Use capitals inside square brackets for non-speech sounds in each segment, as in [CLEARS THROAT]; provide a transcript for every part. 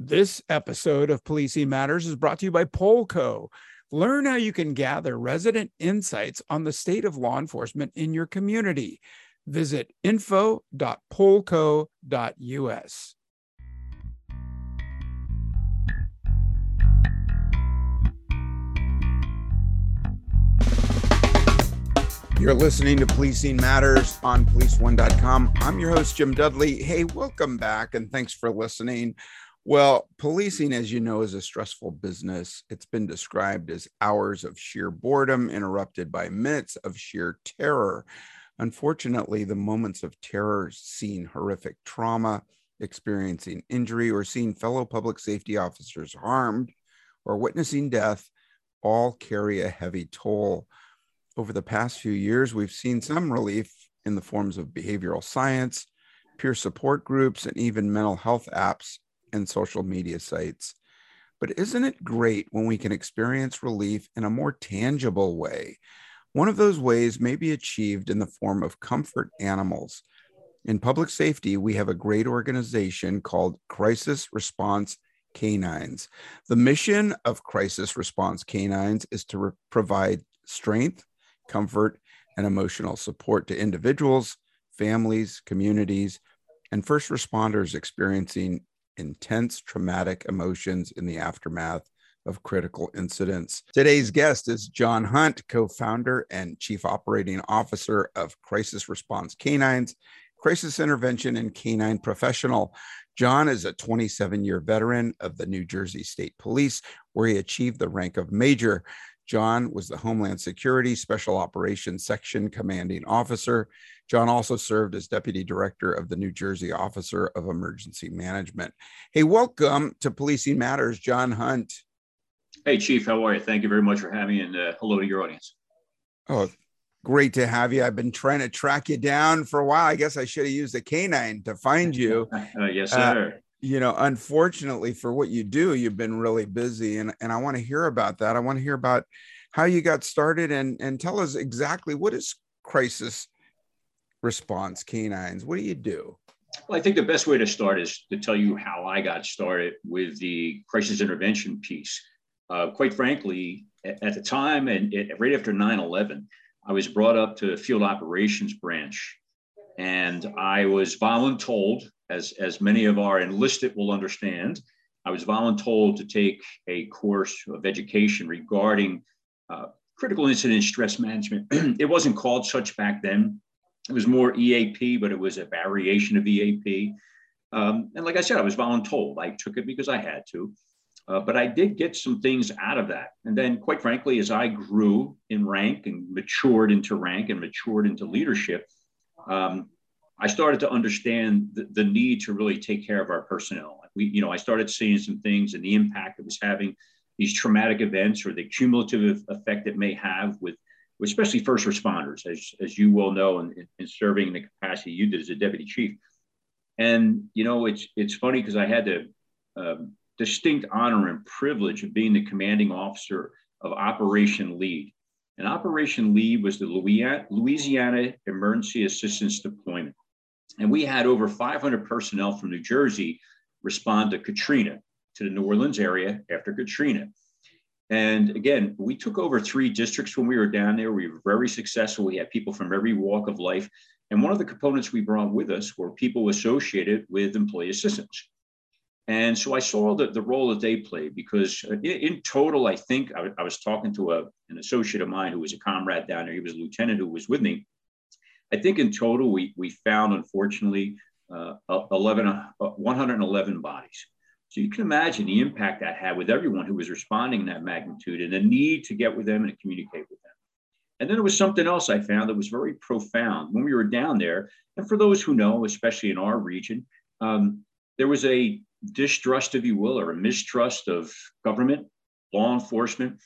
This episode of Policing Matters is brought to you by Polco. Learn how you can gather resident insights on the state of law enforcement in your community. Visit info.polco.us. You're listening to Policing Matters on policeone.com. I'm your host, Jim Dudley. Hey, welcome back and thanks for listening. Well, policing, as you know, is a stressful business. It's been described as hours of sheer boredom interrupted by minutes of sheer terror. Unfortunately, the moments of terror, seeing horrific trauma, experiencing injury, or seeing fellow public safety officers harmed, or witnessing death, all carry a heavy toll. Over the past few years, we've seen some relief in the forms of behavioral science, peer support groups, and even mental health apps and social media sites. But isn't it great when we can experience relief in a more tangible way? One of those ways may be achieved in the form of comfort animals. In public safety, we have a great organization called Crisis Response Canines. The mission of Crisis Response Canines is to re- provide strength, comfort, and emotional support to individuals, families, communities, and first responders experiencing intense traumatic emotions in the aftermath of critical incidents. Today's guest is John Hunt, co founder and chief operating officer of Crisis Response Canines, crisis intervention and canine professional. John is a 27 year veteran of the New Jersey State Police, where he achieved the rank of major. John was the Homeland Security Special Operations Section Commanding Officer. John also served as Deputy Director of the New Jersey Officer of Emergency Management. Hey, welcome to Policing Matters, John Hunt. Hey, Chief, how are you? Thank you very much for having me, and uh, hello to your audience. Oh, great to have you. I've been trying to track you down for a while. I guess I should have used a canine to find you. [LAUGHS] uh, yes, sir. Uh, you know, unfortunately for what you do, you've been really busy, and and I want to hear about that. I want to hear about how you got started, and and tell us exactly what is crisis response canines. What do you do? Well, I think the best way to start is to tell you how I got started with the crisis intervention piece. Uh, quite frankly, at, the time and it, right after 9 11, I was brought up to field operations branch and I was voluntold as, as many of our enlisted will understand, I was voluntold to take a course of education regarding uh, critical incident stress management. [CLEARS THROAT] it wasn't called such back then. It was more EAP, but it was a variation of EAP. Um, and like I said, I was voluntold. I took it because I had to. Uh, but I did get some things out of that. And then, quite frankly, as I grew in rank and matured into rank and matured into leadership, um, I started to understand the, the, need to really take care of our personnel. We, you know, I started seeing some things and the impact it was having these traumatic events or the cumulative effect it may have with, especially first responders, as, as you well know, in, in serving in the capacity you did as a deputy chief. And, you know, it's, it's funny because I had the um, distinct honor and privilege of being the commanding officer of Operation Lead. And Operation Lead was the Louisiana Emergency Assistance Deployment. And we had over 500 personnel from New Jersey respond to Katrina, to the New Orleans area after Katrina. And again, we took over three districts when we were down there. We were very successful. We had people from every walk of life. And one of the components we brought with us were people associated with employee assistance. And so I saw the, the role that they played because uh, in, in total, I think I, I was talking to a, an associate of mine who was a comrade down there. He was a lieutenant who was with me. I think in total, we, we found, unfortunately, uh, 11, uh, 111 bodies. So you can imagine the impact that had with everyone who was responding in that magnitude and the need to get with them and communicate with them. And then there was something else I found that was very profound when we were down there. And for those who know, especially in our region, um, there was a distrust, if you will, or a mistrust of government, law enforcement.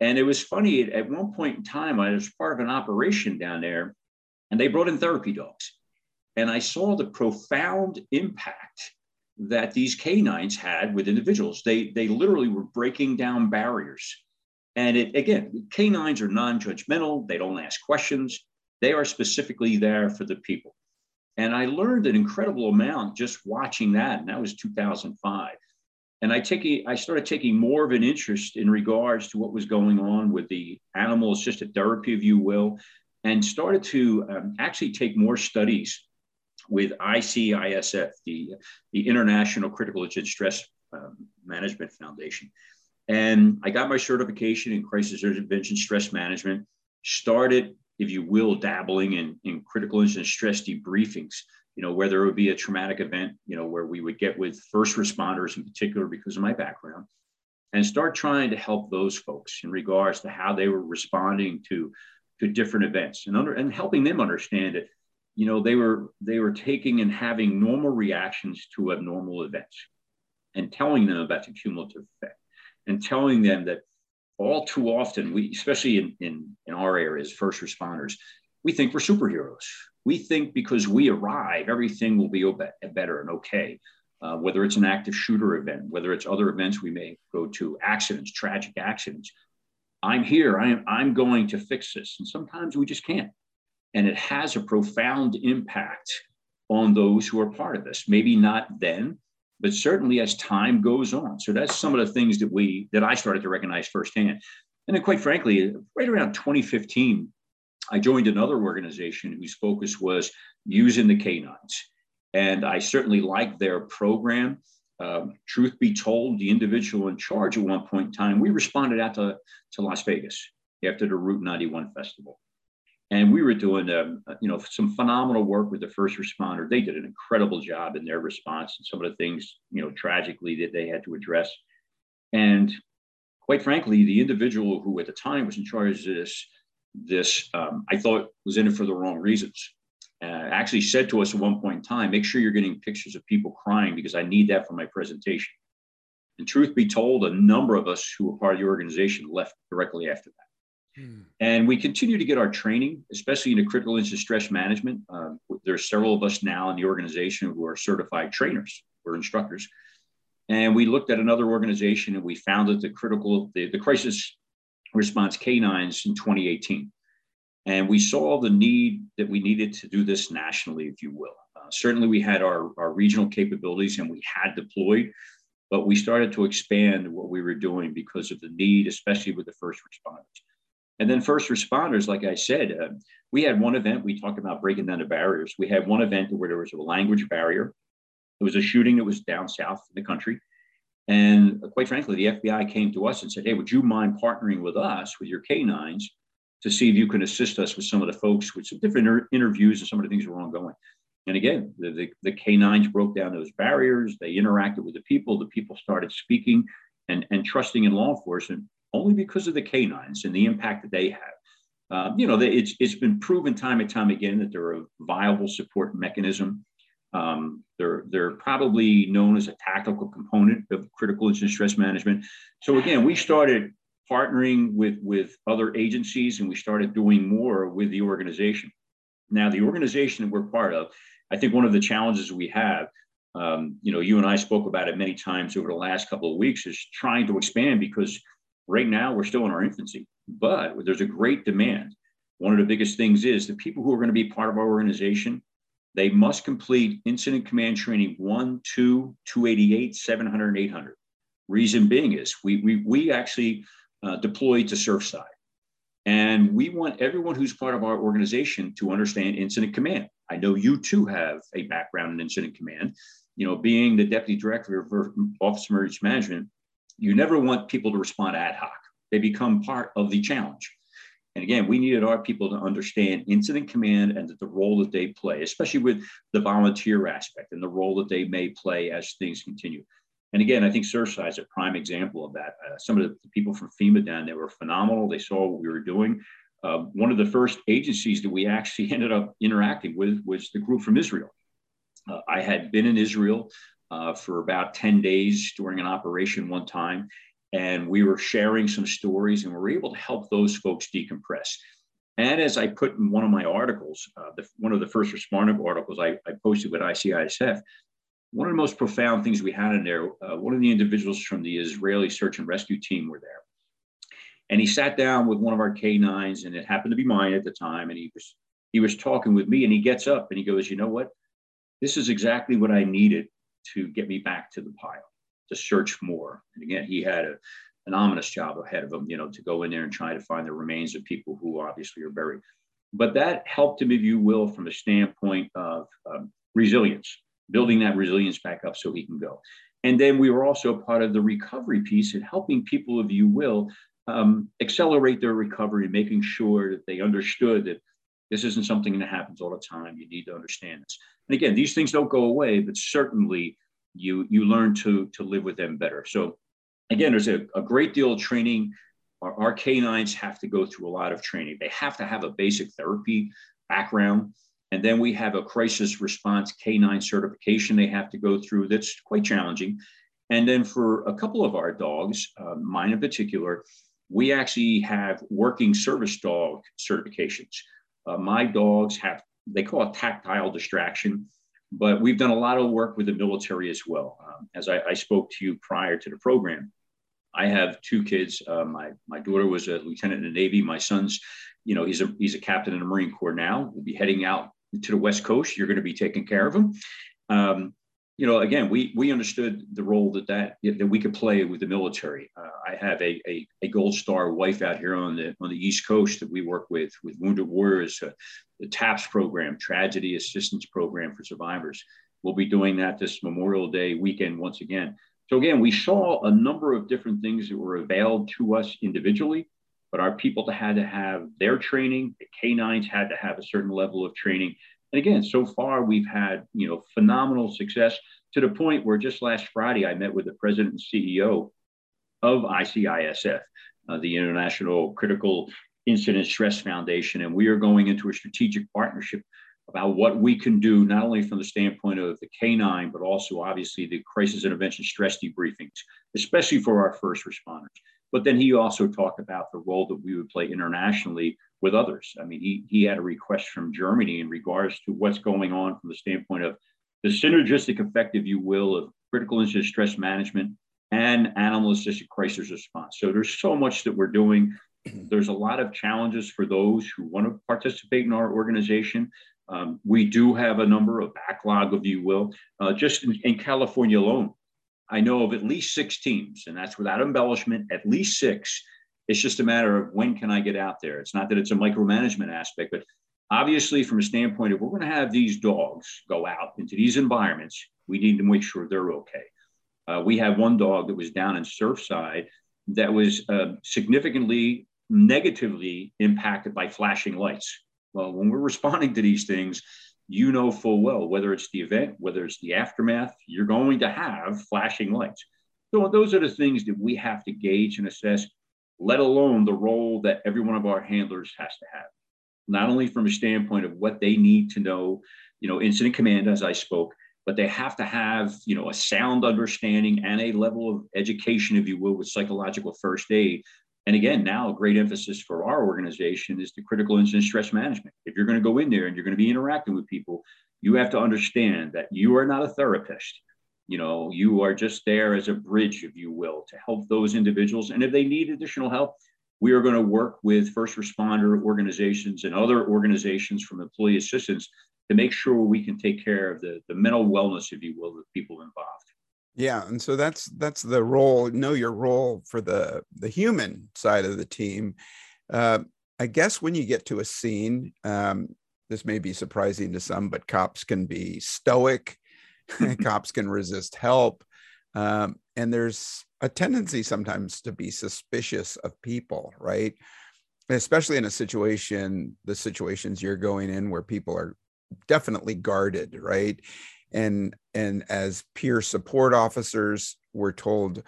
And it was funny, at one point in time, I was part of an operation down there and they brought in therapy dogs. And I saw the profound impact that these canines had with individuals. They, they literally were breaking down barriers. And it, again, canines are non judgmental, they don't ask questions, they are specifically there for the people. And I learned an incredible amount just watching that. And that was 2005. And I take I started taking more of an interest in regards to what was going on with the animal assisted therapy, if you will, and started to um, actually take more studies with ICISF, the, the International Critical Incident Stress um, Management Foundation. And I got my certification in crisis intervention stress management, started, if you will, dabbling in, in critical incident stress debriefings, you know, whether it would be a traumatic event, you know, where we would get with first responders in particular because of my background, and start trying to help those folks in regards to how they were responding to, to different events and, under, and helping them understand it you know, they were, they were taking and having normal reactions to abnormal events and telling them about the cumulative effect and telling them that all too often we especially in, in, in our areas first responders we think we're superheroes. We think because we arrive everything will be better and okay uh, whether it's an active shooter event whether it's other events we may go to accidents tragic accidents i'm here i'm, I'm going to fix this and sometimes we just can't and it has a profound impact on those who are part of this maybe not then but certainly as time goes on. So that's some of the things that we that I started to recognize firsthand. And then, quite frankly, right around 2015, I joined another organization whose focus was using the canines, and I certainly liked their program. Um, truth be told, the individual in charge at one point in time, we responded out to, to Las Vegas after the Route 91 festival. And we were doing um, you know some phenomenal work with the first responder. They did an incredible job in their response and some of the things you know tragically that they had to address. And quite frankly the individual who at the time was in charge of this this um, i thought was in it for the wrong reasons uh, actually said to us at one point in time make sure you're getting pictures of people crying because i need that for my presentation and truth be told a number of us who were part of the organization left directly after that Hmm. And we continue to get our training, especially in the critical incident stress management. Uh, there's several of us now in the organization who are certified trainers or instructors. And we looked at another organization and we founded the critical, the, the crisis response canines in 2018. And we saw the need that we needed to do this nationally, if you will. Uh, certainly, we had our, our regional capabilities and we had deployed, but we started to expand what we were doing because of the need, especially with the first responders. And then first responders, like I said, uh, we had one event, we talked about breaking down the barriers. We had one event where there was a language barrier. It was a shooting that was down south in the country. And quite frankly, the FBI came to us and said, Hey, would you mind partnering with us, with your canines, to see if you can assist us with some of the folks with some different inter- interviews and some of the things were ongoing? And again, the, the, the canines broke down those barriers. They interacted with the people. The people started speaking and, and trusting in law enforcement only because of the canines and the impact that they have. Uh, you know, it's, it's been proven time and time again that they're a viable support mechanism. Um, they're, they're probably known as a tactical component of critical incident stress management. So again, we started partnering with, with other agencies and we started doing more with the organization. Now, the organization that we're part of, I think one of the challenges we have, um, you know, you and I spoke about it many times over the last couple of weeks, is trying to expand because Right now, we're still in our infancy, but there's a great demand. One of the biggest things is the people who are going to be part of our organization, they must complete incident command training 1, 2, 288, 700, 800. Reason being is we, we, we actually uh, deploy to Surfside. And we want everyone who's part of our organization to understand incident command. I know you too have a background in incident command. You know, being the deputy director of Office of Emergency Management, you never want people to respond ad hoc. They become part of the challenge. And again, we needed our people to understand incident command and the role that they play, especially with the volunteer aspect and the role that they may play as things continue. And again, I think Surfside is a prime example of that. Uh, some of the people from FEMA down there were phenomenal. They saw what we were doing. Uh, one of the first agencies that we actually [LAUGHS] ended up interacting with was the group from Israel. Uh, I had been in Israel uh, for about 10 days during an operation one time. And we were sharing some stories and we were able to help those folks decompress. And as I put in one of my articles, uh, the, one of the first responder articles I, I, posted with ICISF, one of the most profound things we had in there, uh, one of the individuals from the Israeli search and rescue team were there. And he sat down with one of our K9s, and it happened to be mine at the time. And he was he was talking with me, and he gets up and he goes, "You know what? This is exactly what I needed to get me back to the pile. to search more. And again, he had a, an ominous job ahead of him, you know, to go in there and try to find the remains of people who obviously are buried. But that helped him, if you will, from a standpoint of um, resilience, building that resilience back up so he can go. And then we were also part of the recovery piece and helping people, if you will, um, accelerate their recovery, making sure that they understood that this isn't something that happens all the time. You need to understand this. And again, these things don't go away, but certainly you you learn to to live with them better. So again, there's a, a great deal of training. Our, our canines have to go through a lot of training. They have to have a basic therapy background. And then we have a crisis response canine certification they have to go through that's quite challenging. And then for a couple of our dogs, uh, mine in particular, we actually have working service dog certifications. Uh, my dogs have, they call it tactile distraction, but we've done a lot of work with the military as well. Um, as I, I, spoke to you prior to the program, I have two kids. Uh, my, my daughter was a lieutenant in the Navy. My son's, you know, he's a, he's a captain in the Marine Corps now. We'll be heading out to the West Coast. You're going to be taking care of them. Um, you know, again, we we understood the role that that that we could play with the military. Uh, I have a, a, a Gold Star wife out here on the on the East Coast that we work with with Wounded Warriors, uh, the TAPS program, Tragedy Assistance Program for Survivors. We'll be doing that this Memorial Day weekend once again. So again, we saw a number of different things that were availed to us individually, but our people had to have their training. The canines had to have a certain level of training and again, so far we've had you know phenomenal success to the point where just last Friday I met with the president and CEO of ICISF, uh, the International Critical Incident Stress Foundation, and we are going into a strategic partnership about what we can do not only from the standpoint of the canine, but also obviously the crisis intervention stress debriefings, especially for our first responders. But then he also talked about the role that we would play internationally with others. I mean, he, he had a request from Germany in regards to what's going on from the standpoint of the synergistic effect, if you will, of critical incident stress management and animal assisted crisis response. So there's so much that we're doing. [CLEARS THROAT] There's a lot of challenges for those who want to participate in our organization. Um, we do have a number of backlog, if you will, uh, just in, in California alone. I know of at least six teams, and that's without embellishment, at least six it's just a matter of when can I get out there. It's not that it's a micromanagement aspect, but obviously, from a standpoint of we're going to have these dogs go out into these environments, we need to make sure they're okay. Uh, we have one dog that was down in Surfside that was uh, significantly negatively impacted by flashing lights. Well, when we're [LAUGHS] responding to these things, you know full well whether it's the event, whether it's the aftermath, you're going to have flashing lights. So those are the things that we have to gauge and assess let alone the role that every one of our handlers has to have, not only from a standpoint of what they need to know, you know, incident command, as I spoke, but they have to have, you know, a sound understanding and a level of education, if you will, with psychological first aid. And again, now a great emphasis for our organization is the critical incident stress management. If you're going to go in there and you're going to be interacting with people, you have to understand that you are not a therapist. You know you are just there as a bridge if you will to help those individuals. And if they need additional help we are going to work with first responder organizations and other organizations from employee assistance to make sure we can take care of the, the mental wellness if you will of the people involved yeah and so that's that's the role know your role for the the human side of the team uh, i guess when you get to a scene um, this may be surprising to some but cops can be stoic [LAUGHS] [LAUGHS] cops can resist help. Um, and there's a tendency sometimes to be suspicious of people, right? Especially in a situation, the situations you're going in where people are definitely guarded, right? And and as peer support officers, we're told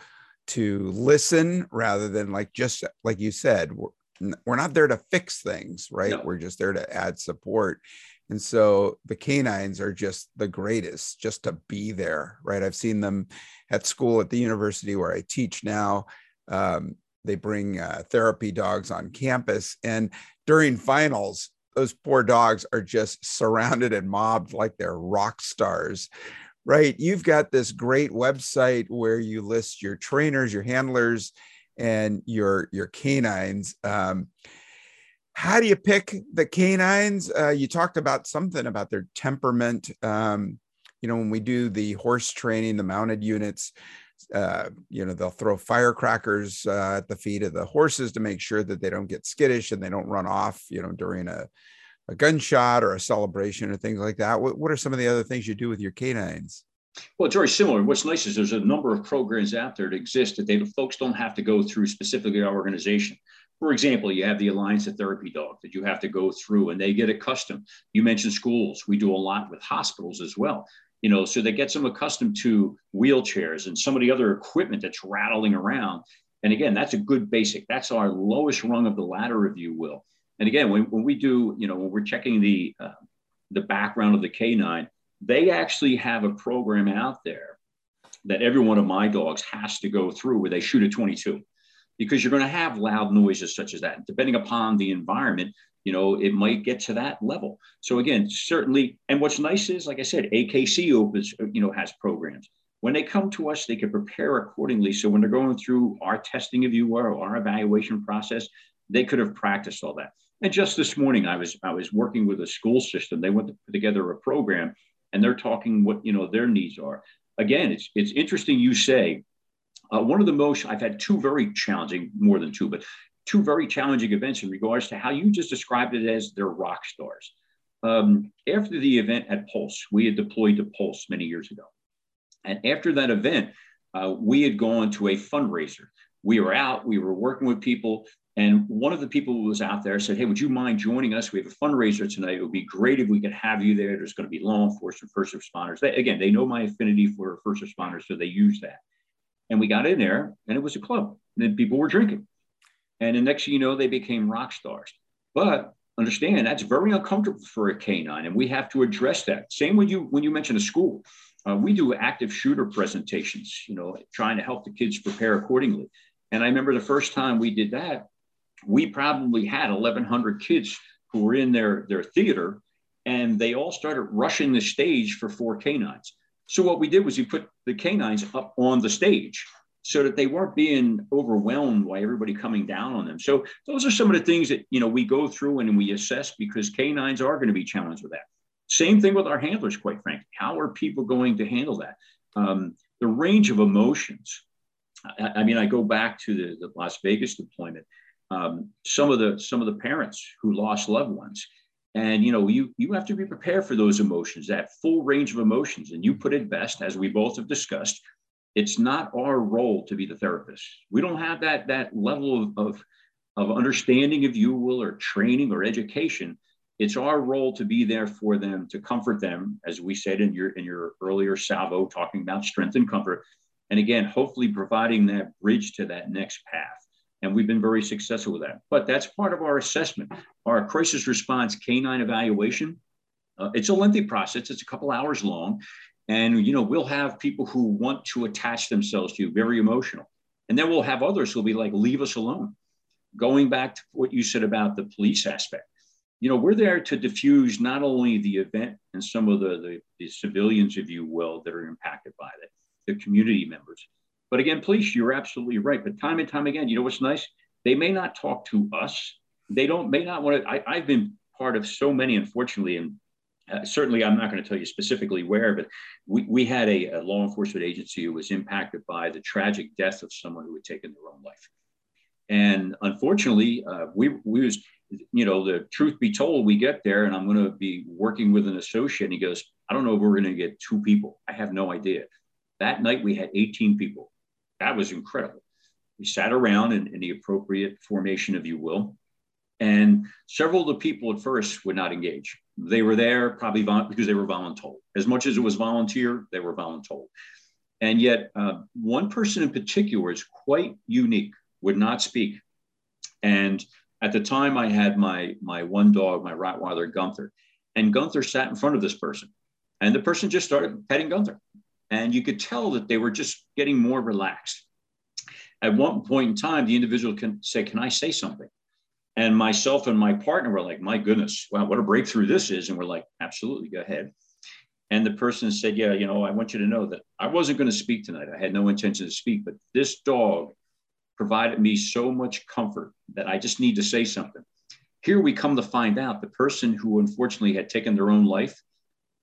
to listen rather than like just like you said, we're, we're not there to fix things, right? No. We're just there to add support. And so the canines are just the greatest just to be there, right? I've seen them at school at the university where I teach now. Um, they bring uh, therapy dogs on campus. And during finals, those poor dogs are just surrounded and mobbed like they're rock stars, right? You've got this great website where you list your trainers, your handlers, and your your canines. Um, how do you pick the canines? Uh, you talked about something about their temperament. Um, you know, when we do the horse training, the mounted units, uh, you know they'll throw firecrackers uh, at the feet of the horses to make sure that they don't get skittish and they don't run off you know during a, a gunshot or a celebration or things like that what, what are some of the other things you do with your canines well, it's very similar. What's nice is there's a number of programs out there that exist that they folks don't have to go through specifically our organization. For example, you have the Alliance of Therapy Dog that you have to go through and they get accustomed. You mentioned schools. We do a lot with hospitals as well. You know, so they get them accustomed to wheelchairs and some of the other equipment that's rattling around. And again, that's a good basic. That's our lowest rung of the ladder, if you will. And again, when, when we do, you know, when we're checking the uh, the background of the canine, they actually have a program out there that every one of my dogs has to go through where they shoot a 22 because you're going to have loud noises such as that. Depending upon the environment, you know, it might get to that level. So again, certainly, and what's nice is, like I said, AKC opens, you know, has programs. When they come to us, they can prepare accordingly. So when they're going through our testing, of you or our evaluation process, they could have practiced all that. And just this morning, I was I was working with a school system. They went to put together a program, and they're talking what you know their needs are. Again, it's it's interesting you say uh, one of the most, I've had two very challenging, more than two, but two very challenging events in regards to how you just described it as they're rock stars. Um, after the event at Pulse, we had deployed to Pulse many years ago. And after that event, uh, we had gone to a fundraiser. We were out, we were working with people, and one of the people who was out there said, Hey, would you mind joining us? We have a fundraiser tonight. It would be great if we could have you there. There's going to be law enforcement, first responders. They, again, they know my affinity for first responders, so they use that. And we got in there and it was a club. And people were drinking. And the next thing you know, they became rock stars. But understand that's very uncomfortable for a canine. And we have to address that. Same when you when you mention a school. Uh, we do active shooter presentations, you know, trying to help the kids prepare accordingly. And I remember the first time we did that, we probably had 1,100 kids who were in their, their theater, and they all started rushing the stage for four canines. So what we did was we put the canines up on the stage so that they weren't being overwhelmed by everybody coming down on them. So those are some of the things that you know we go through and we assess because canines are going to be challenged with that. Same thing with our handlers, quite frankly. How are people going to handle that? Um, the range of emotions. I, I, mean, I go back to the, the Las Vegas deployment. Um, some of the some of the parents who lost loved ones and you know, you you have to be prepared for those emotions, that full range of emotions. And you put it best, as we both have discussed. It's not our role to be the therapist. We don't have that that level of, of, of understanding, if you will, or training or education. It's our role to be there for them, to comfort them, as we said in your in your earlier salvo, talking about strength and comfort. And again, hopefully providing that bridge to that next path. And we've been very successful with that. But that's part of our assessment. Our crisis response canine evaluation, uh, it's a lengthy process. It's a couple hours long. And, you know, we'll have people who want to attach themselves to you, very emotional. And then we'll have others who'll be like, leave us alone. Going back to what you said about the police aspect, you know, we're there to diffuse not only the event and some of the, the, the civilians, if you will, that are impacted by it, the community members, but again, police, you're absolutely right. But time and time again, you know what's nice? They may not talk to us. They don't may not want to. I, have been part of so many, unfortunately, and uh, certainly I'm not going to tell you specifically where, but we, we had a, a, law enforcement agency who was impacted by the tragic death of someone who had taken their own life. And unfortunately, uh, we, we was, you know, the truth be told, we get there and I'm going to be working with an associate. And he goes, I don't know if we're going to get two people. I have no idea. That night we had 18 people that was incredible. We sat around in, in the appropriate formation, if you will, and several of the people at first would not engage. They were there probably because they were voluntold. As much as it was volunteer, they were voluntold. And yet, uh, one person in particular is quite unique, would not speak. And at the time, I had my, my one dog, my Rottweiler, Gunther. And Gunther sat in front of this person. And the person just started petting Gunther. And you could tell that they were just getting more relaxed. At one point in time, the individual can say, Can I say something? And myself and my partner were like, My goodness, wow, what a breakthrough this is. And we're like, Absolutely, go ahead. And the person said, Yeah, you know, I want you to know that I wasn't going to speak tonight. I had no intention to speak, but this dog provided me so much comfort that I just need to say something. Here we come to find out the person who unfortunately had taken their own life,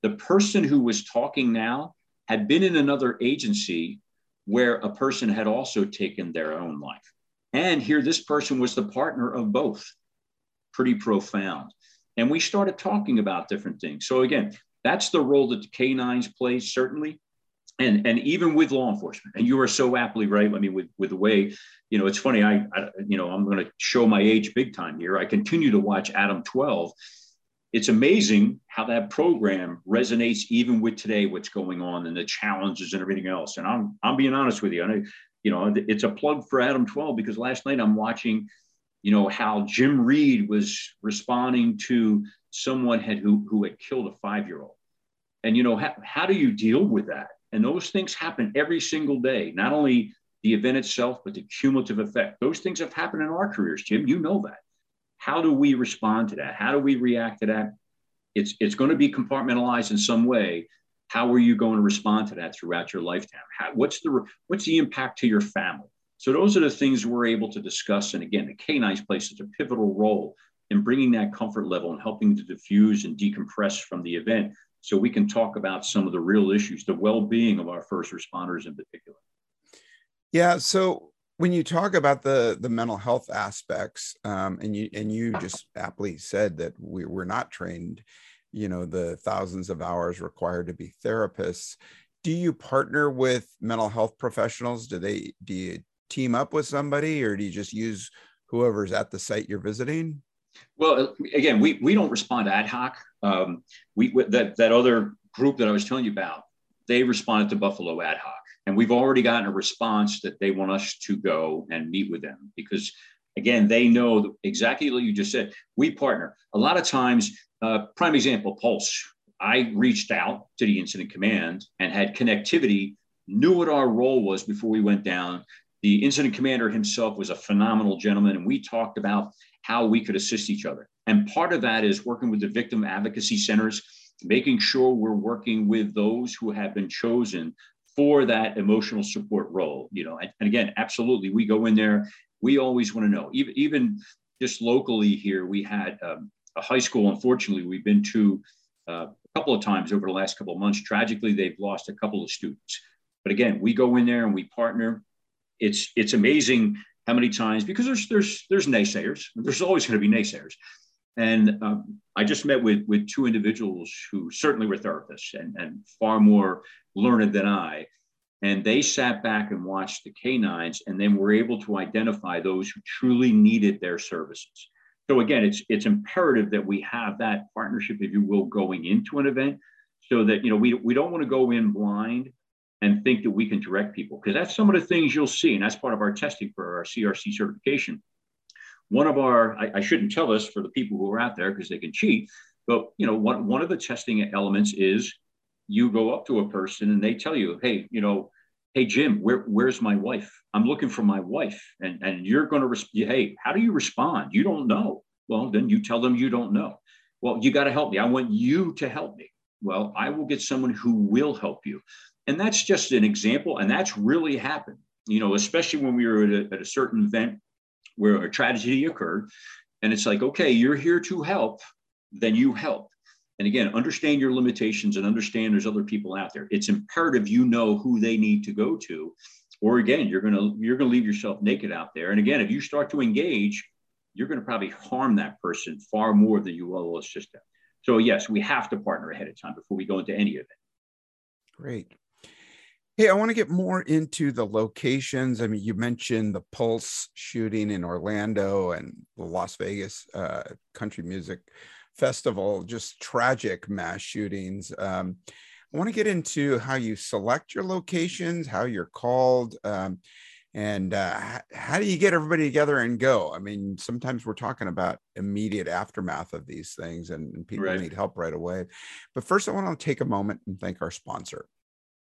the person who was talking now had been in another agency where a person had also taken their own life. And here, this person was the partner of both. Pretty profound. And we started talking about different things. So, again, that's the role that the canines play, certainly. And, and even with law enforcement, and you are so aptly right. I mean, with, with the way, you know, it's funny. I, I you know, I'm going to show my age big time here. I continue to watch Adam 12. It's amazing how that program resonates even with today, what's going on and the challenges and everything else. And I'm, I'm being honest with you. I, you know, it's a plug for Adam 12 because last night I'm watching, you know, how Jim Reed was responding to someone had who, who had killed a five-year-old. And, you know, how, how do you deal with that? And those things happen every single day, not only the event itself, but the cumulative effect. Those things have happened in our careers, Jim. You know that. How do we respond to that? How do we react to that? It's, it's going to be compartmentalized in some way. How are you going to respond to that throughout your lifetime? How, what's the what's the impact to your family? So those are the things we're able to discuss. And again, the canines play such a pivotal role in bringing that comfort level and helping to diffuse and decompress from the event so we can talk about some of the real issues, the well-being of our first responders in particular. Yeah. So when you talk about the the mental health aspects, um, and you and you just aptly said that we, we're not trained, you know, the thousands of hours required to be therapists. Do you partner with mental health professionals? Do they do you team up with somebody, or do you just use whoever's at the site you're visiting? Well, again, we, we don't respond ad hoc. Um, we that that other group that I was telling you about, they responded to Buffalo ad hoc, and we've already gotten a response that they want us to go and meet with them because, again, they know exactly what you just said. We partner. A lot of times, uh, prime example, Pulse. I reached out to the incident command and had connectivity, knew what our role was before we went down. The incident commander himself was a phenomenal gentleman, and we talked about how we could assist each other. And part of that is working with the victim advocacy centers, making sure we're working with those who have been chosen for that emotional support role. You know, and, and again, absolutely, we go in there. We always want to know. Even even just locally here, we had um, high school. Unfortunately, we've been to uh, a couple of times over the last couple of months. Tragically, they've lost a couple of students. But again, we go in there and we partner. It's it's amazing how many times because there's there's there's naysayers there's always going to be naysayers and um, i just met with with two individuals who certainly were therapists and, and far more learned than i and they sat back and watched the canines and then were able to identify those who truly needed their services so again it's it's imperative that we have that partnership if you will going into an event so that you know we, we don't want to go in blind and think that we can direct people because that's some of the things you'll see and that's part of our testing for our crc certification. One of our I, I shouldn't tell this for the people who are out there because they can cheat but you know one, one of the testing elements is you go up to a person and they tell you hey you know hey jim where, where's my wife? I'm looking for my wife. And, and you're going to res- hey how do you respond? You don't know. Well then you tell them you don't know. Well you got to help me. I want you to help me. Well i will get someone who will help you. And that's just an example. And that's really happened, you know, especially when we were at a, at a certain event where a tragedy occurred. And it's like, okay, you're here to help, then you help. And again, understand your limitations and understand there's other people out there. It's imperative you know who they need to go to. Or again, you're gonna you're gonna leave yourself naked out there. And again, if you start to engage, you're to probably harm that person far more than you will assist them. So yes, we have to partner ahead of time before we go into any event. Great. Hey, I want to get more into the locations. I mean, you mentioned the Pulse shooting in Orlando and the Las Vegas uh, Country Music Festival, just tragic mass shootings. Um, I want to get into how you select your locations, how you're called, um, and uh, how do you get everybody together and go? I mean, sometimes we're talking about immediate aftermath of these things, and, and people right. need help right away. But first, I want to take a moment and thank our sponsor.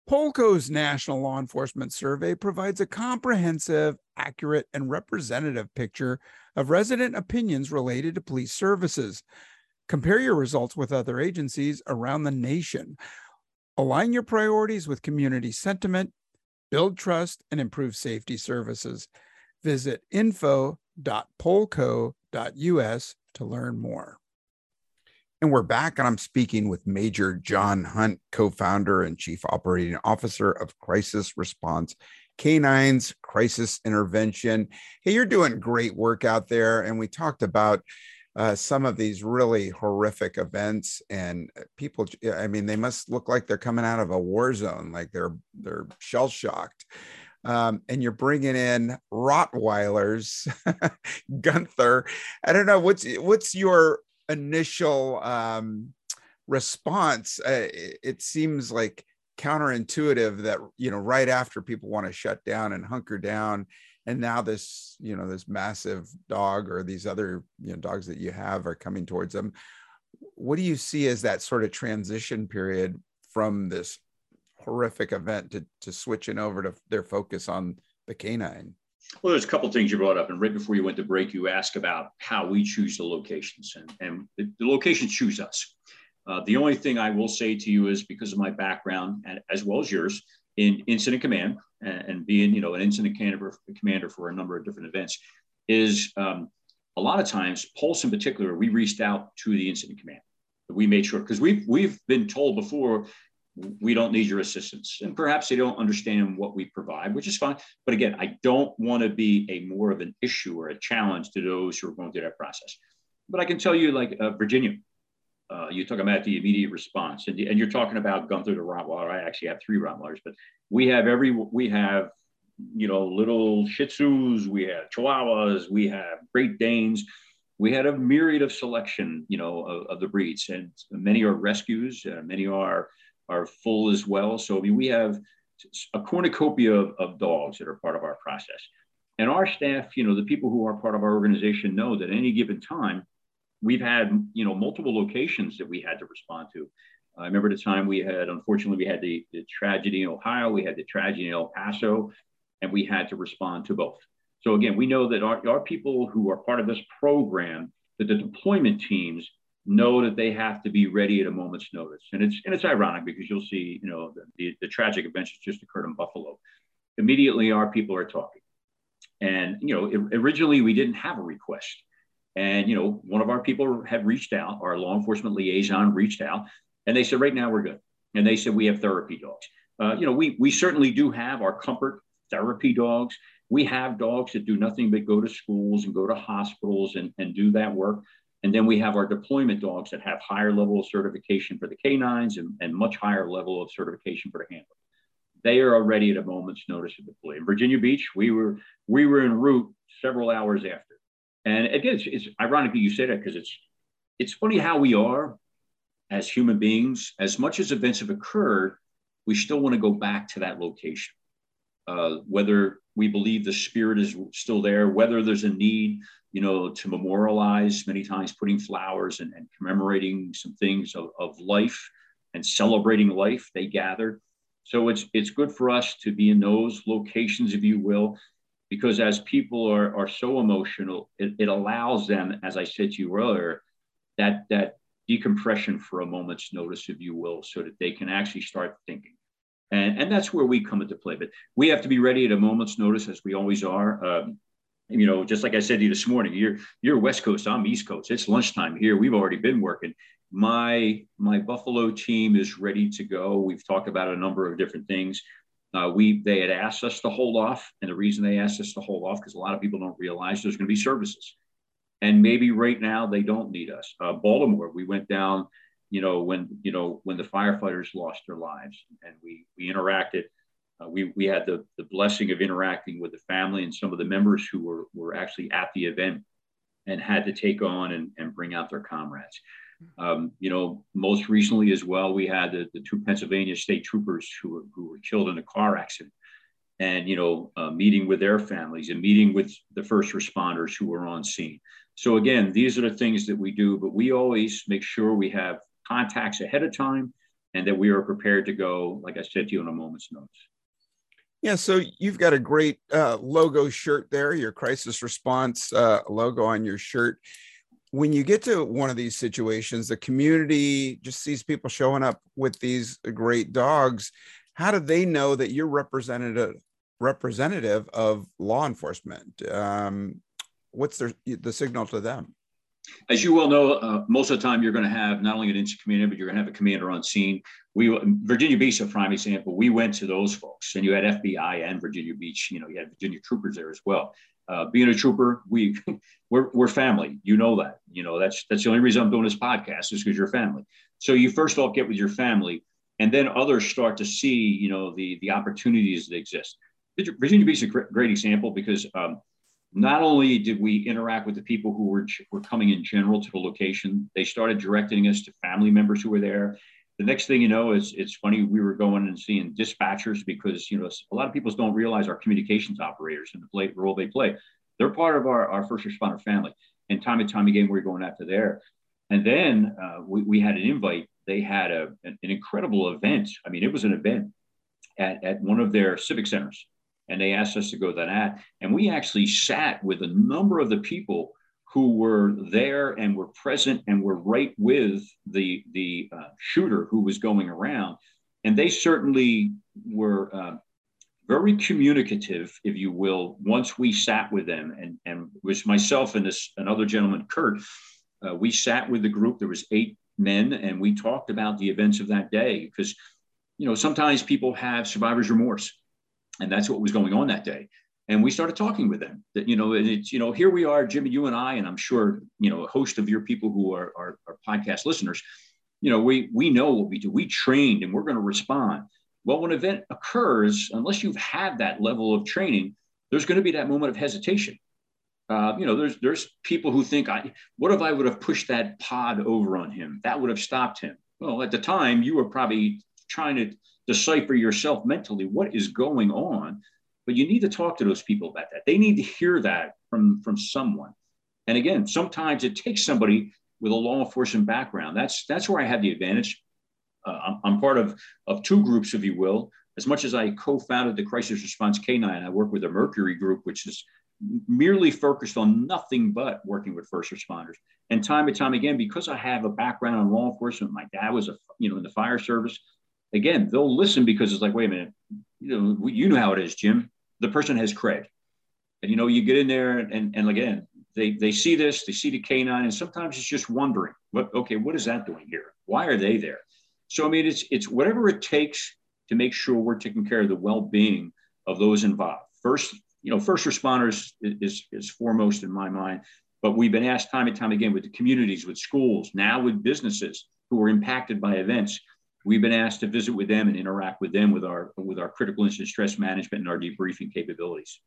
Polco's National Law Enforcement Survey provides a comprehensive, accurate, and representative picture of resident opinions related to police services. Compare your results with other agencies around the nation. Align your priorities with community sentiment, build trust, and improve safety services. Visit info.polco.us to learn more. And we're back, and I'm speaking with Major John Hunt, co founder and chief operating officer of Crisis Response Canines Crisis Intervention. Hey, you're doing great work out there. And we talked about uh, some of these really horrific events and uh, people i mean they must look like they're coming out of a war zone like they're they're shell shocked. Um, and you're bringing in rottweilers [LAUGHS] gunther. I don't know what's what's your initial um, response? Uh, it, it seems like counterintuitive that you know right after people want to shut down and hunker down and now this you know this massive dog or these other you know dogs that you have are coming towards them. What do you see as that sort of transition period from this horrific event to, to switching over to their focus on the canine? Well there's a couple things you brought up and right before you went to break you asked about how we choose the locations and, and the, the locations choose us. Uh, the only thing i will say to you is because of my background and as well as yours in incident command and, being, you know, an incident commander, commander for a number of different events is um, a lot of times, Pulse in particular, we reached out to the incident command. We made sure because we've we've been told before we don't need your assistance, and perhaps they don't understand what we provide, which is fine. But again, I don't want to be a more of an issue or a challenge to those who are going through that process. But I can tell you, like uh, Virginia, uh, you talk about the immediate response, and, and you're talking about Gunther the Rottweiler. I actually have three Rottweilers, but we have every we have you know little Shih Tzus, we have Chihuahuas, we have Great Danes. We had a myriad of selection, you know, of, of the breeds, and many are rescues, uh, many are are full as well. So I mean, we have a cornucopia of, of dogs that are part of our process. And our staff, you know, the people who are part of our organization know that any given time, we've had you know multiple locations that we had to respond to. I remember the time we had, unfortunately, we had the, the tragedy in Ohio, we had the tragedy in El Paso, and we had to respond to both. So again, we know that our, our people who are part of this program, that the deployment teams know that they have to be ready at a moment's notice. And it's and it's ironic because you'll see, you know, the, the, the tragic events that just occurred in Buffalo. Immediately, our people are talking. And you know, it, originally we didn't have a request. And, you know, one of our people had reached out, our law enforcement liaison reached out, and they said, right now we're good. And they said, we have therapy dogs. Uh, you know, we, we certainly do have our comfort therapy dogs. We have dogs that do nothing but go to schools and go to hospitals and, and do that work. And then we have our deployment dogs that have higher level of certification for the canines and, and much higher level of certification for the handler. They are already at a moment's notice to deploy. In Virginia Beach, we were we were en route several hours after. And again, it's, it's ironic that you say that because it's it's funny how we are as human beings. As much as events have occurred, we still want to go back to that location. Uh, whether we believe the spirit is still there, whether there's a need, you know, to memorialize many times putting flowers and, and commemorating some things of, of life and celebrating life, they gather. So it's it's good for us to be in those locations, if you will, because as people are, are so emotional, it, it allows them, as I said to you earlier, that that decompression for a moment's notice, if you will, so that they can actually start thinking. And, and that's where we come into play. But we have to be ready at a moment's notice, as we always are. Um, you know, just like I said to you this morning, you're you're West Coast, I'm East Coast. It's lunchtime here. We've already been working. My my Buffalo team is ready to go. We've talked about a number of different things. Uh, we they had asked us to hold off, and the reason they asked us to hold off because a lot of people don't realize there's going to be services, and maybe right now they don't need us. Uh, Baltimore, we went down, you know, when you know when the firefighters lost their lives, and we we interacted. Uh, we we had the the blessing of interacting with the family and some of the members who were were actually at the event and had to take on and, and bring out their comrades. Um, you know, most recently as well, we had the, the two Pennsylvania state troopers who were, who were killed in a car accident and, you know, uh, meeting with their families and meeting with the first responders who were on scene. So again, these are the things that we do, but we always make sure we have contacts ahead of time and that we are prepared to go, like I said to you, on a moment's notice. Yeah, so you've got a great uh, logo shirt there, your crisis response uh, logo on your shirt when you get to one of these situations, the community just sees people showing up with these great dogs. How do they know that you're representative representative of law enforcement? Um, what's their, the signal to them? As you well know, uh, most of the time you're going to have not only an incident commander, but you're going to have a commander on scene. We Virginia Beach, a prime example. We went to those folks, and you had FBI and Virginia Beach. You know, you had Virginia troopers there as well. Uh, being a trooper, we [LAUGHS] we're, we're family. You know that. You know that's that's the only reason I'm doing this podcast is because you're family. So you first off get with your family, and then others start to see you know the the opportunities that exist. Virginia Beach is a great example because um, not only did we interact with the people who were, were coming in general to the location, they started directing us to family members who were there. The next thing you know is it's funny, we were going and seeing dispatchers because, you know, a lot of people don't realize our communications operators and the role they play. They're part of our, our first responder family. And time and time again, we are going after there. And then uh, we, we had an invite. They had a, an, an incredible event. I mean, it was an event at, at one of their civic centers and they asked us to go to that. And we actually sat with a number of the people who were there and were present and were right with the the uh, shooter who was going around, and they certainly were. Uh, very communicative, if you will, once we sat with them, and, and it was myself and this another gentleman, Kurt. Uh, we sat with the group. There was eight men, and we talked about the events of that day because, you know, sometimes people have survivor's remorse, and that's what was going on that day and we started talking with them that you know and it's you know here we are jimmy you and i and i'm sure you know a host of your people who are, are, are podcast listeners you know we we know what we do. We trained and we're going to respond. Well when an event occurs unless you've had that level of training there's going to be that moment of hesitation. Uh, you know there's there's people who think i what if i would have pushed that pod over on him? That would have stopped him. Well at the time you were probably trying to decipher yourself mentally. What is going on but you need to talk to those people about that. They need to hear that from from someone. And again sometimes it takes somebody with a law enforcement background. That's that's where i have the advantage. Uh, I'm, I'm, part of of two groups if you will. As much as i co-founded the crisis response k9 i work with the mercury group which is merely focused on nothing but working with first responders. And time and time again because i have a background in law enforcement my dad was a you know in the fire service again, they'll listen because it's like, wait a minute, you know, you know how it is, Jim. The person has cred. And you know, you get in there and, and again, they, they see this, they see the canine, and sometimes it's just wondering, what okay, what is that doing here? Why are they there? So I mean, it's it's whatever it takes to make sure we're taking care of the well-being of those involved. First, you know, first responders is, is foremost in my mind, but we've been asked time and time again with the communities, with schools, now with businesses who are impacted by events we've been asked to visit with them and interact with them with our with our critical incident stress management and our debriefing capabilities.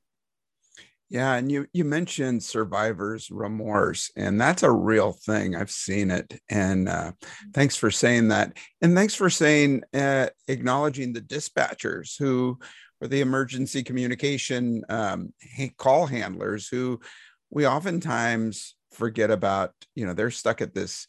Yeah, and you you mentioned survivors remorse, and that's a real thing. I've seen it, and uh, thanks for saying that, and thanks for saying uh, acknowledging the dispatchers who are the emergency communication um, call handlers who we oftentimes forget about. You know, they're stuck at this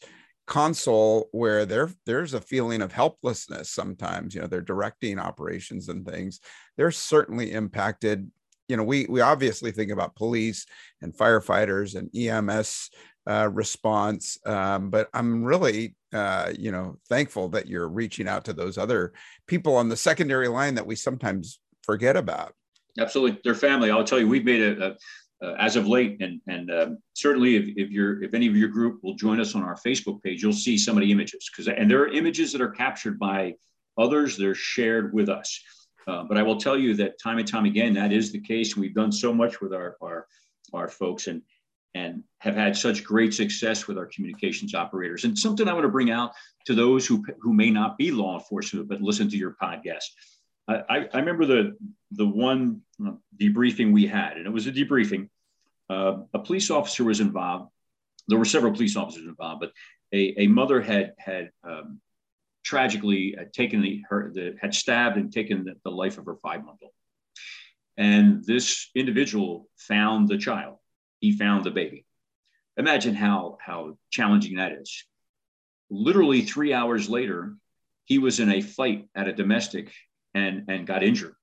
console where there there's a feeling of helplessness sometimes you know they're directing operations and things they're certainly impacted. You know we we obviously think about police and firefighters and ems uh, response um, but i'm really uh, you know thankful that you're reaching out to those other people on the secondary line that we sometimes forget about. Absolutely. Their family. I'll tell you we've made a, a uh, as of late, and and um, certainly if, if you're if any of your group will join us on our Facebook page, you'll see some of the images because and there are images that are captured by others. They're shared with us. Uh, but I will tell you that time and time again, that is the case. We've done so much with our our our folks and and have had such great success with our communications operators. And something I want to bring out to those who who may not be law enforcement but listen to your podcast. I, I remember the the one debriefing we had, and it was a debriefing. Uh, a police officer was involved. There were several police officers involved, but a, a mother had had um, tragically taken the her the, had stabbed and taken the, the life of her five month old. And this individual found the child. He found the baby. Imagine how how challenging that is. Literally three hours later, he was in a fight at a domestic and and got injured.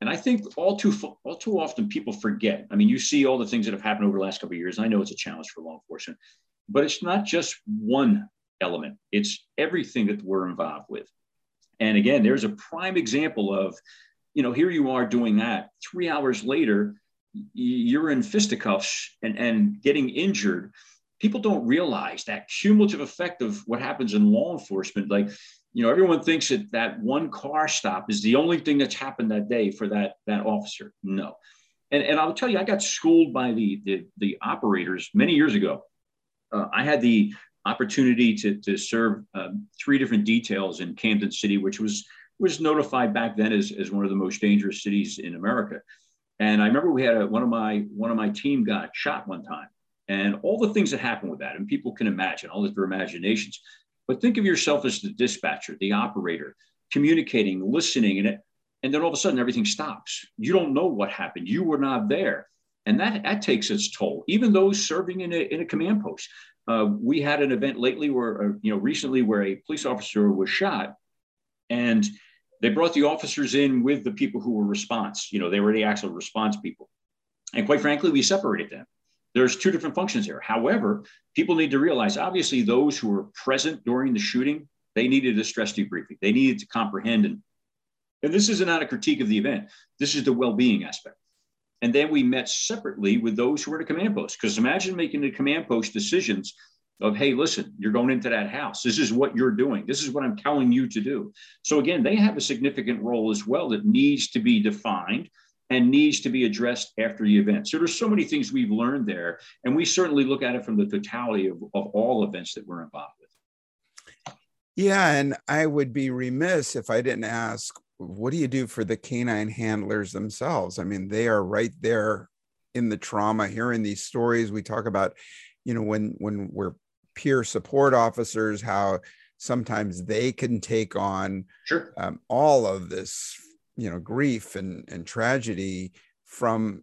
And I think all too all too often people forget. I mean, you see all the things that have happened over the last couple of years. I know it's a challenge for law enforcement, but it's not just one element. It's everything that we're involved with. And again, there's a prime example of, you know, here you are doing that. Three hours later, you're in fisticuffs and, and getting injured people don't realize that cumulative effect of what happens in law enforcement. Like, you know, everyone thinks that that one car stop is the only thing that's happened that day for that that officer. No, and and I'll tell you, I got schooled by the the, the operators many years ago. Uh, I had the opportunity to to serve um, three different details in Camden City, which was was notified back then as, as one of the most dangerous cities in America. And I remember we had a, one of my one of my team got shot one time, and all the things that happened with that, and people can imagine all of their imaginations. But think of yourself as the dispatcher, the operator, communicating, listening, and it, and then all of a sudden everything stops. You don't know what happened. You were not there. And that, that takes its toll. Even those serving in a, in a command post. Uh, we had an event lately where, uh, you know, recently where a police officer was shot and they brought the officers in with the people who were response. You know, they were the actual response people. And quite frankly, we separated them there's two different functions here. However, people need to realize obviously those who were present during the shooting, they needed a stress debriefing. They needed to comprehend and and this is not a critique of the event. This is the well-being aspect. And then we met separately with those who were at a command post. Because imagine making the command post decisions of, hey, listen, you're going into that house. This is what you're doing. This is what I'm telling you to do. So again, they have a significant role as well that needs to be defined and needs to be addressed after the event. So there's so many things we've learned there, and we certainly look at it from the totality of, of all events that we're involved with. Yeah, and I would be remiss if I didn't ask, what do you do for the canine handlers themselves? I mean, they are right there in the trauma, hearing these stories. We talk about, you know, when when we're peer support officers, how sometimes they can take on sure. um, all of this you know grief and and tragedy from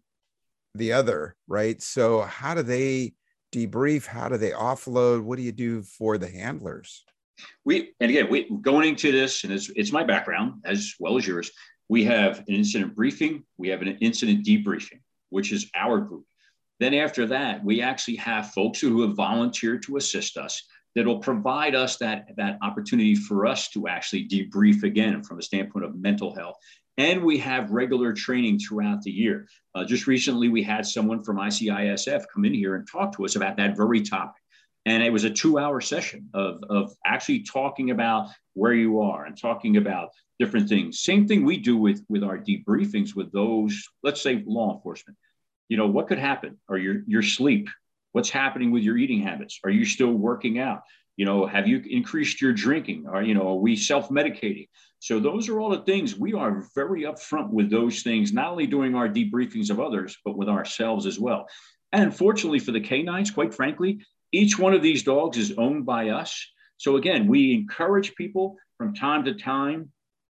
the other right? So how do they debrief? How do they offload? What do you do for the handlers? We and again we going into this and it's, it's my background as well as yours we have an incident briefing we have an incident debriefing which is our group. Then after that we actually have folks who have volunteered to assist us that will provide us that, that opportunity for us to actually debrief again from a standpoint of mental health and we have regular training throughout the year. Uh, just recently, we had someone from ICISF come in here and talk to us about that very topic. And it was a two hour session of, of actually talking about where you are and talking about different things. Same thing we do with, with our debriefings with those, let's say law enforcement. You know, what could happen? Or your, your sleep? What's happening with your eating habits? Are you still working out? You know, have you increased your drinking? Are, you know, are we self medicating? So those are all the things we are very upfront with those things, not only doing our debriefings of others, but with ourselves as well. And fortunately for the canines, quite frankly, each one of these dogs is owned by us. So again, we encourage people from time to time.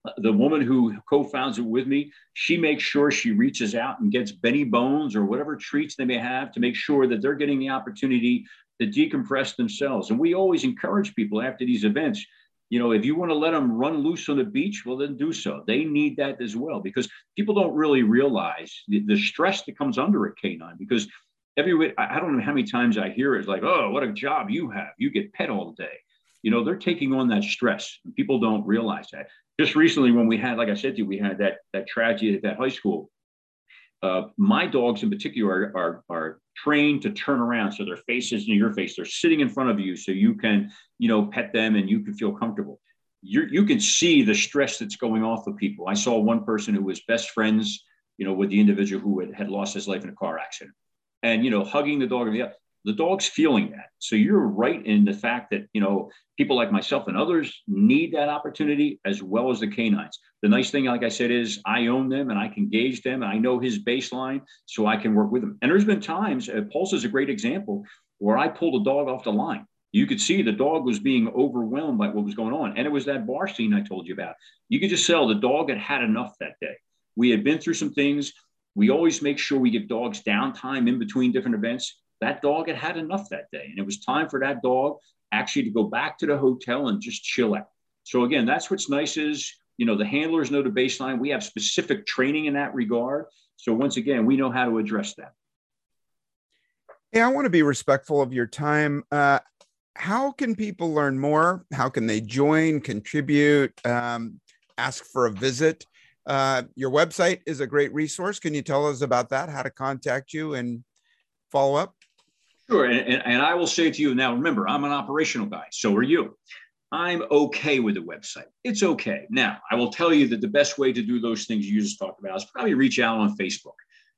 Uh, the woman who co-founds it with me, she makes sure she reaches out and gets Benebones or whatever treats they may have to make sure that they're getting the opportunity to decompress themselves. And we always encourage people after these events you know, if you want to let them run loose on the beach, well, then do so. They need that as well because people don't really realize the, the stress that comes under a canine because every I don't know how many times I hear it, it's like, oh, what a job you have. You get pet all day. You know, they're taking on that stress. People don't realize that. Just recently, when we had, like I said to you, we had that that tragedy at that high school. Uh, my dogs in particular are, are, are trained to turn around. So their face is in your face they're sitting in front of you so you can you know pet them and you can feel comfortable. You you can see the stress that's going off of people. I saw one person who was best friends you know with the individual who had, had lost his life in a car accident. And you know hugging the dog and the the dog's feeling that. So you're right in the fact that, you know, people like myself and others need that opportunity as well as the canines. The nice thing, like I said, is I own them and I can gauge them and I know his baseline so I can work with them. And there's been times, uh, Pulse is a great example, where I pulled a dog off the line. You could see the dog was being overwhelmed by what was going on. And it was that bar scene I told you about. You could just tell the dog had had enough that day. We had been through some things. We always make sure we give dogs downtime in between different events that dog had had enough that day. And it was time for that dog actually to go back to the hotel and just chill out. So again, that's what's nice is, you know, the handlers know the baseline. We have specific training in that regard. So once again, we know how to address that. Hey, I want to be respectful of your time. Uh, how can people learn more? How can they join, contribute, um, ask for a visit? Uh, your website is a great resource. Can you tell us about that? How to contact you and follow up? Sure. And, and, I will say to you now, remember, I'm an operational guy. So are you. I'm okay with the website. It's okay. Now, I will tell you that the best way to do those things you just talked about is probably reach out on Facebook.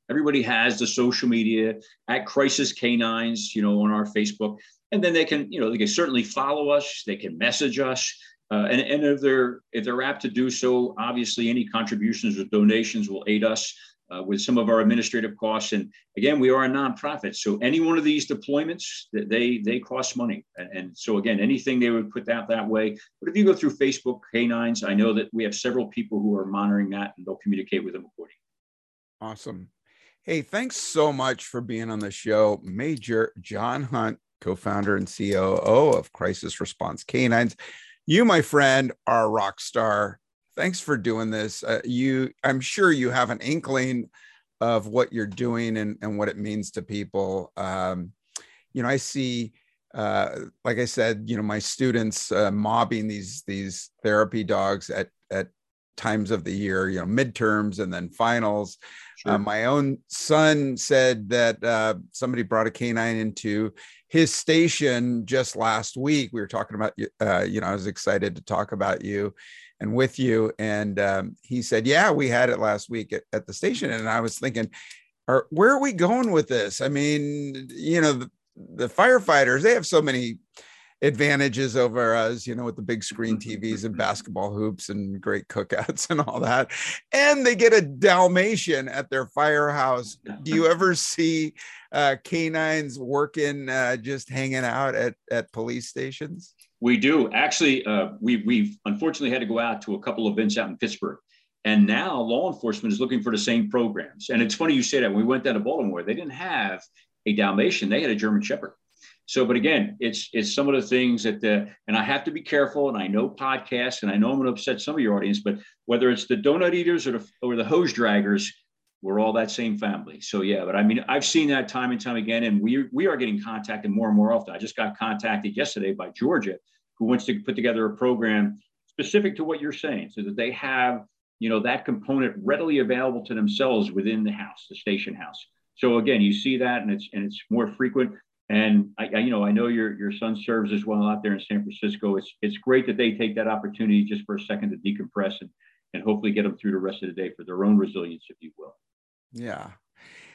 Everybody has the social media at Crisis Canines, you know, on our Facebook, and then they can, you know, they can certainly follow us. They can message us, uh, and and if they're if they're apt to do so, obviously any contributions or donations will aid us uh, with some of our administrative costs. And again, we are a nonprofit, so any one of these deployments they they cost money. And, and so again, anything they would put out that way. But if you go through Facebook Canines, I know that we have several people who are monitoring that, and they'll communicate with them accordingly. Awesome. Hey, thanks so much for being on the show, Major John Hunt, co-founder and COO of Crisis Response Canines. You, my friend, are a rock star. Thanks for doing this. Uh, you, I'm sure you have an inkling of what you're doing and, and what it means to people. Um, you know, I see, uh, like I said, you know, my students uh, mobbing these these therapy dogs at at times of the year, you know, midterms and then finals. Sure. Uh, my own son said that uh, somebody brought a canine into his station just last week. We were talking about, uh, you know, I was excited to talk about you and with you. And um, he said, Yeah, we had it last week at, at the station. And I was thinking, are, where are we going with this? I mean, you know, the, the firefighters, they have so many advantages over us, you know, with the big screen TVs and basketball hoops and great cookouts [LAUGHS] and all that. And they get a Dalmatian at their firehouse. Do you ever see uh, canines working, uh, just hanging out at, at police stations? We do. Actually, uh, we, we've unfortunately had to go out to a couple of events out in Pittsburgh. And now law enforcement is looking for the same programs. And it's funny you say that. When we went down to Baltimore, they didn't have a Dalmatian, they had a German Shepherd. So, but again, it's it's some of the things that the and I have to be careful. And I know podcasts, and I know I'm going to upset some of your audience, but whether it's the donut eaters or the or the hose draggers, we're all that same family. So yeah, but I mean, I've seen that time and time again, and we we are getting contacted more and more often. I just got contacted yesterday by Georgia, who wants to put together a program specific to what you're saying, so that they have you know that component readily available to themselves within the house, the station house. So again, you see that, and it's and it's more frequent. And I, I, you know, I know your your son serves as well out there in San Francisco. It's it's great that they take that opportunity just for a second to decompress and and hopefully get them through the rest of the day for their own resilience, if you will. Yeah.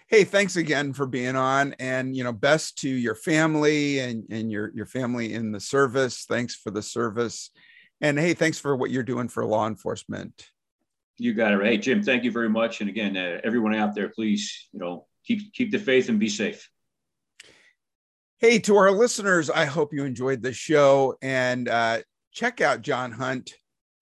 Hey, thanks again for being on, and you know, best to your family and and your your family in the service. Thanks for the service, and hey, thanks for what you're doing for law enforcement. You got it. Hey, Jim, thank you very much. And again, uh, everyone out there, please, you know, keep keep the faith and be safe. Hey, to our listeners, I hope you enjoyed the show and uh, check out John Hunt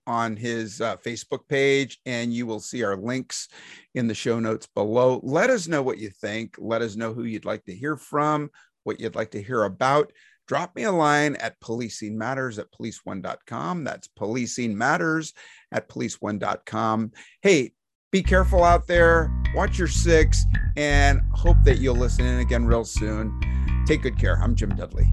on his uh, Facebook page, and you will see our links in the show notes below. Let us know what you think. Let us know who you'd like to hear from, what you'd like to hear about. Drop me a line at policing matters at police1.com. That's policing matters at police1.com. Hey, be careful out there, watch your six, and hope that you'll listen in again real soon. Take good care. I'm Jim Dudley.